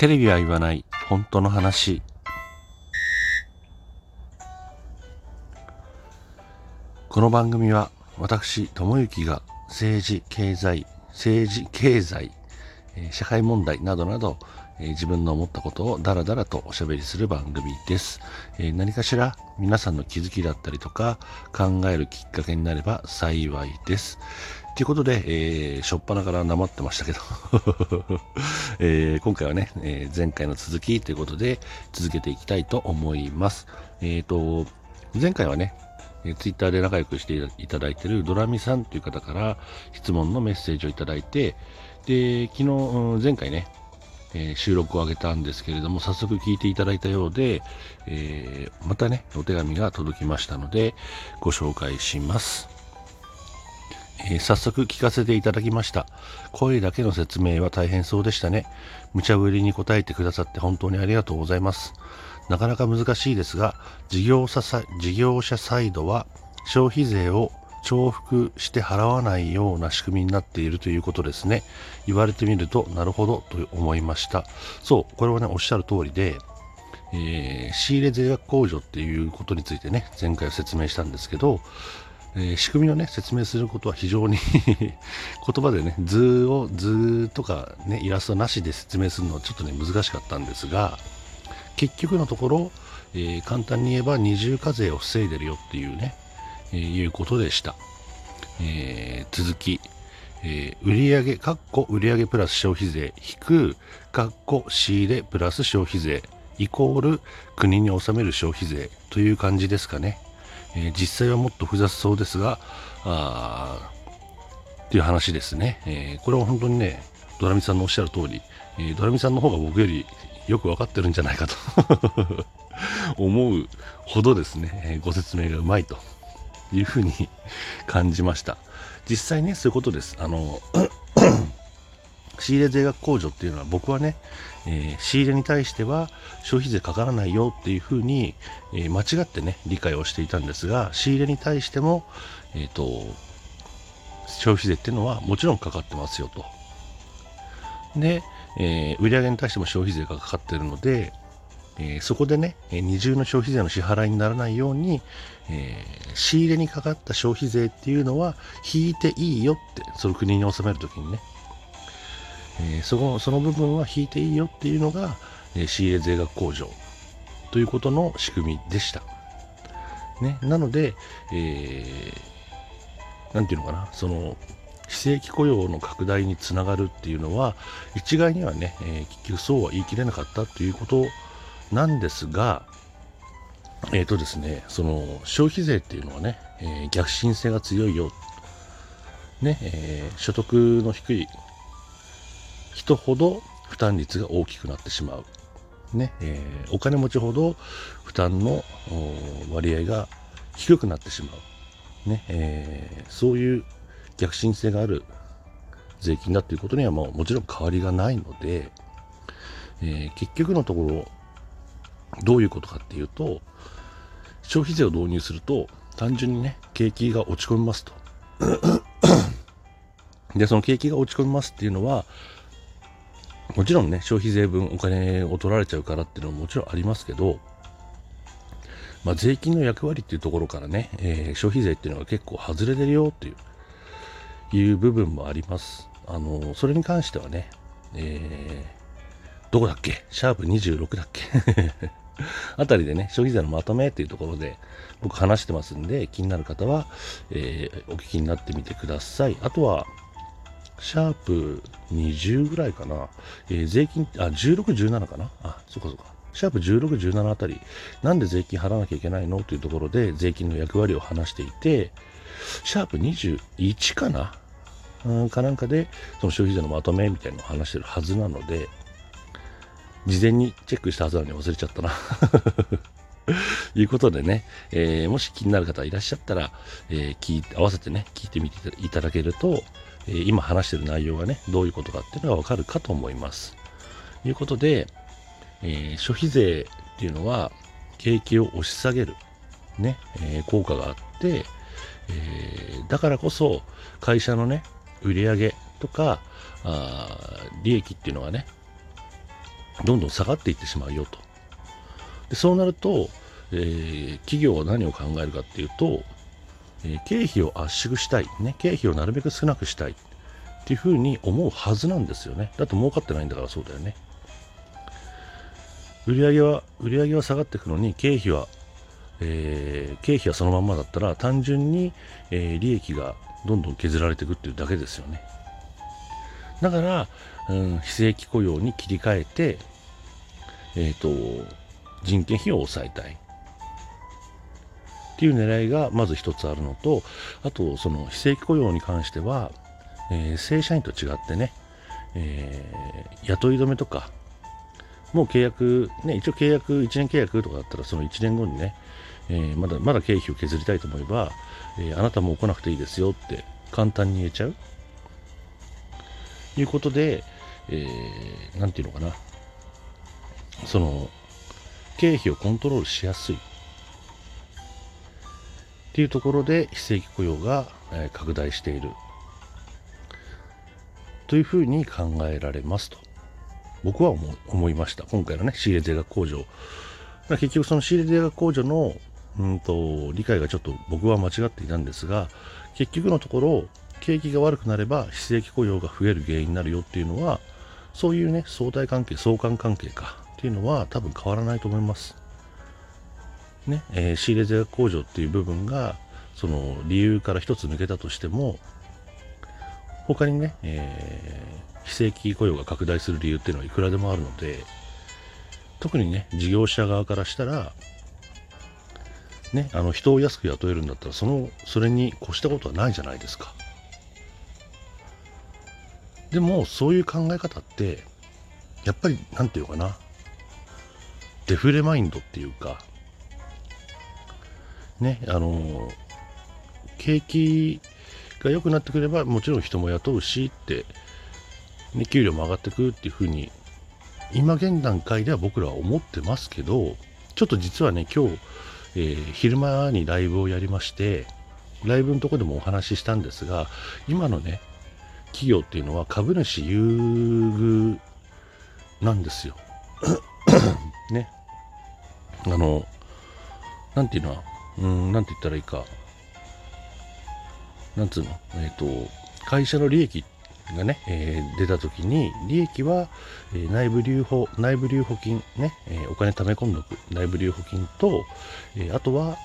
テレビは言わない本当の話この番組は私智之が政治経済政治経済社会問題などなど自分の思ったことをダラダラとおしゃべりする番組です。何かしら皆さんの気づきだったりとか考えるきっかけになれば幸いです。ということで、えー、しょっぱなからなまってましたけど えー、今回はね、えー、前回の続きということで続けていきたいと思います。えっ、ー、と、前回はね、えー、ツイッターで仲良くしていただいてるドラミさんという方から質問のメッセージをいただいて、で、昨日、前回ね、えー、収録を上げたんですけれども、早速聞いていただいたようで、えー、またね、お手紙が届きましたので、ご紹介します。えー、早速聞かせていただきました。声だけの説明は大変そうでしたね。無茶ぶりに答えてくださって本当にありがとうございます。なかなか難しいですが、事業者事業者サイドは消費税を重複して払わないような仕組みになっているということですね。言われてみると、なるほどと思いました。そう、これはね、おっしゃる通りで、えー、仕入れ税額控除っていうことについてね、前回説明したんですけど、えー、仕組みをね、説明することは非常に 言葉でね、図を、図とかね、イラストなしで説明するのはちょっとね、難しかったんですが、結局のところ、えー、簡単に言えば二重課税を防いでるよっていうね、えー、いうことでした。えー、続き、えー、売上、かっこ売上プラス消費税引く、かっこ仕入れプラス消費税イコール国に納める消費税という感じですかね。えー、実際はもっと複雑そうですが、あっていう話ですね、えー、これは本当にね、ドラミさんのおっしゃる通り、えー、ドラミさんの方が僕よりよく分かってるんじゃないかと 思うほどですね、えご説明がうまいというふうに感じました。実際ね、そういうことです。あの仕入れ税額控除っていうのは僕はね、えー、仕入れに対しては消費税かからないよっていうふうに、えー、間違ってね理解をしていたんですが仕入れに対しても、えーと、消費税っていうのはもちろんかかってますよと。で、えー、売上に対しても消費税がかかってるので、え、そこでね二重の消費税の支払いにならないように、えー、仕入れにかかった消費税っていうのは引いていいよってその国に納めるときにねえー、そのその部分は引いていいよっていうのが、えー、仕入れ税額控除ということの仕組みでした。ね、なので、えー、なんていうのかな、その非正規雇用の拡大につながるっていうのは、一概にはね、えー、結局そうは言い切れなかったということなんですが、えっ、ー、とですね、その消費税っていうのはね、えー、逆進性が強いよ、ね。えー、所得の低い人ほど負担率が大きくなってしまう。ねえー、お金持ちほど負担の割合が低くなってしまう、ねえー、そういう逆進性がある税金だということにはもうもちろん変わりがないので、えー、結局のところどういうことかっていうと消費税を導入すると単純にね景気が落ち込みますと でその景気が落ち込みますっていうのはもちろんね、消費税分お金を取られちゃうからっていうのももちろんありますけど、まあ、税金の役割っていうところからね、えー、消費税っていうのが結構外れてるよっていう、いう部分もあります。あの、それに関してはね、えー、どこだっけ？シャープ26だっけ？あたりでね、消費税のまとめっていうところで僕話してますんで、気になる方は、えー、お聞きになってみてください。あとは、シャープ20ぐらいかな。えー、税金、あ、16、17かな。あ、そっかそっか。シャープ16、17あたり、なんで税金払わなきゃいけないの？というところで、税金の役割を話していて、シャープ21かな。うんかなんかで、その消費税のまとめみたいなのを話してるはずなので、事前にチェックしたはずなのに忘れちゃったな。いうことでね、えー、もし気になる方いらっしゃったら、えー、聞いて合わせてね、聞いてみていただけると、ー、今話してる内容がね、どういうことかっていうのがわかるかと思います。ということで、えー、消費税っていうのは、景気を押し下げる、ね、えー、効果があって、えー、だからこそ、会社のね、売上とか、あ利益っていうのはね、どんどん下がっていってしまうよと。でそうなると、えー、企業は何を考えるかっていうと、えー、経費を圧縮したい、ね、経費をなるべく少なくしたいっていうふうに思うはずなんですよね。だって儲かってないんだからそうだよね。売上は、売上は下がっていくのに経費は、えー、経費はそのままだったら単純に、えー、利益がどんどん削られていくっていうだけですよね。だから、うん、非正規雇用に切り替えて、えっ、ー、と、人件費を抑えたい。っていう狙いがまず一つあるのと、あと、その非正規雇用に関しては、えー、正社員と違ってね、えー、雇い止めとか、もう契約、ね、一応契約、1年契約とかだったら、その1年後にね、えー、まだまだ経費を削りたいと思えば、えあなたもう来なくていいですよって簡単に言えちゃう。いうことで、えー、ていうのかな、その、経費をコントロールしやすい。っていうところで非正規雇用が、拡大している。というふうに考えられますと。僕は思思いました。今回のね、仕入れ税額控除。結局その仕入れ税額控除のうんと理解がちょっと僕は間違っていたんですが、結局のところ、景気が悪くなれば非正規雇用が増える原因になるよっていうのは、そういうね、相対関係、相関関係かっていうのは多分変わらないと思います。ね、えー、仕入れ税額控除っていう部分が、その理由から一つ抜けたとしても、他にね、えー、非正規雇用が拡大する理由っていうのはいくらでもあるので、特にね、事業者側からしたら、ね、あの人を安く雇えるんだったら、その、それに越したことはないじゃないですか。でもそういう考え方ってやっぱり何て言うかなデフレマインドっていうかねあの景気が良くなってくればもちろん人も雇うしって、ね、給料も上がってくるっていうふうに今現段階では僕らは思ってますけどちょっと実はね今日、えー、昼間にライブをやりましてライブのとこでもお話ししたんですが今のね企業っていうのは株主優遇なんですよ。ね。あの、なんていうのは、うん、なんて言ったらいいか。なんつうの？えっ、ー、と、会社の利益がね、えー、出た時に、利益は、えー、内部留保、内部留保金、ね、えー、お金貯め込んどく内部留保金と、えあとは、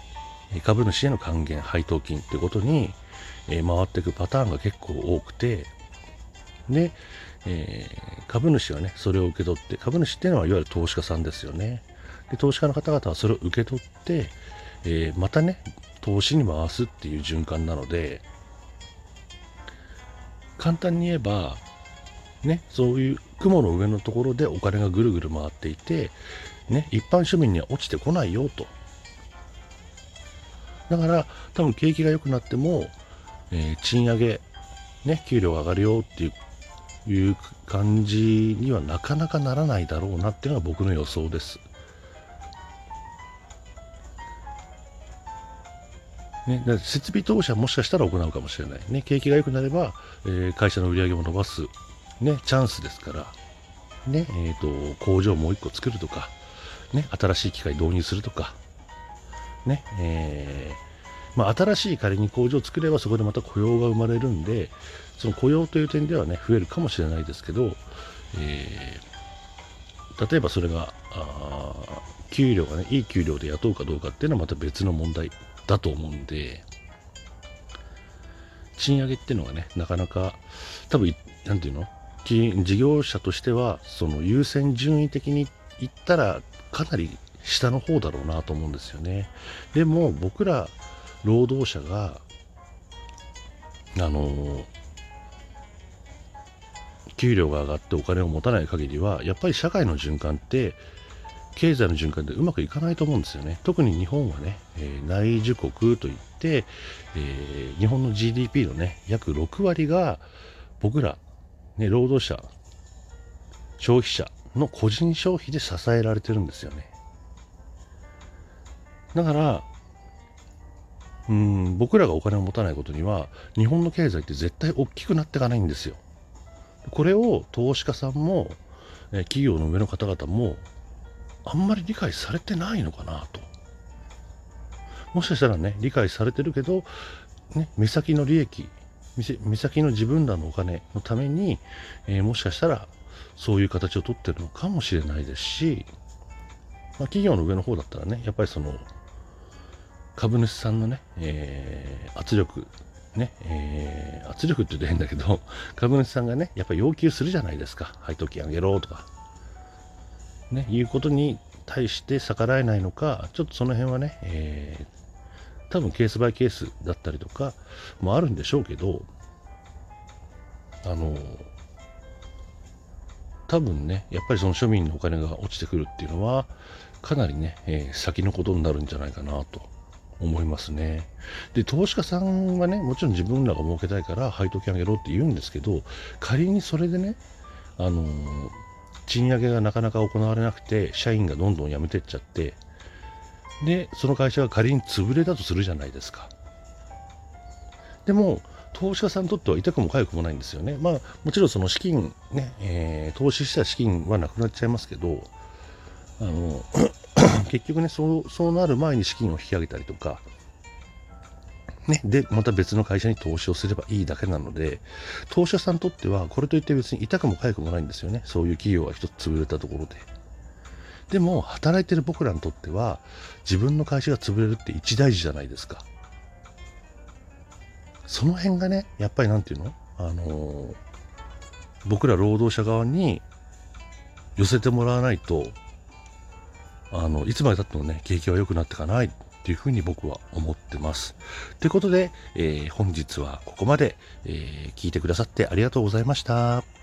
株主への還元、配当金ってことに、え回っていくパターンが結構多くて、で、えー、株主はね、それを受け取って、株主っていうのはいわゆる投資家さんですよね。で投資家の方々はそれを受け取って、えー、またね、投資に回すっていう循環なので、簡単に言えば、ね、そういう雲の上のところでお金がぐるぐる回っていて、ね、一般庶民には落ちてこないよと。だから、多分景気が良くなっても、えー、賃上げ、ね、給料が上がるよっていういう感じにはなかなかならないだろうなっていうのが僕の予想です。ね、設備投資はもしかしたら行うかもしれない。ね、景気が良くなれば、えー、会社の売り上げも伸ばす、ね、チャンスですから、ね、え、ー、と、工場をもう一個作るとか、ね、新しい機械導入するとか、ね、えー、まあ、新しい仮に工場を作ればそこでまた雇用が生まれるんで、その雇用という点ではね、増えるかもしれないですけど、えー、例えばそれが、あ給料がね、いい給料で雇うかどうかっていうのはまた別の問題。だと思うんで、賃上げっていうのはね、なかなか、多分、なんていうの？事業者としては、その優先順位的に言ったら、かなり下の方だろうなと思うんですよね。でも、僕ら労働者が、あの給料が上がってお金を持たない限りはやっぱり社会の循環って経済の循環でうまくいかないと思うんですよね。特に日本はね、えー、内需国といって、えー、日本の GDP のね、約6割が僕ら、ね、労働者、消費者の個人消費で支えられてるんですよね。だから、うん僕らがお金を持たないことには日本の経済って絶対大きくなっていかないんですよ。これを投資家さんも、企業の上の方々もあんまり理解されてないのかなと。もしかしたらね、理解されてるけど、ね、目先の利益、目先の自分らのお金のために、えー、もしかしたらそういう形をとってるのかもしれないですし、まあ、企業の上の方だったらね、やっぱりその株主さんのね、えー、圧力、ね、えー、圧力って言うと変だけど、株主さんがね、やっぱり要求するじゃないですか。配当金あげろとか、ね、いうことに対して逆らえないのか、ちょっとその辺はね、えー、多分ケースバイケースだったりとかもあるんでしょうけど、あの、多分ね、やっぱりその庶民のお金が落ちてくるっていうのは、かなりね、えー、先のことになるんじゃないかなと思いますね。で、投資家さんはね、もちろん自分らが儲けたいから配当金あげろって言うんですけど、仮にそれでね、あのー、賃上げがなかなか行われなくて、社員がどんどん辞めてっちゃって、で、その会社が仮に潰れたとするじゃないですか。でも、投資家さんにとっては痛くも痒くもないんですよね。まあ、もちろんその資金ね、えー、投資した資金はなくなっちゃいますけど、あの 結局ねそうそうなる前に資金を引き上げたりとか、ね、でまた別の会社に投資をすればいいだけなので投資者さんにとってはこれといって別に痛くも痒くもないんですよね。そういう企業が一つ潰れたところで。でも働いてる僕らにとっては自分の会社が潰れるって一大事じゃないですか。その辺がねやっぱり何て言うの？あのー、僕ら労働者側に寄せてもらわないとあのいつまでたってもね景気は良くなっていかない。っていうふうに僕は思ってます。ということで、えー、本日はここまで、えー、聞いてくださってありがとうございました。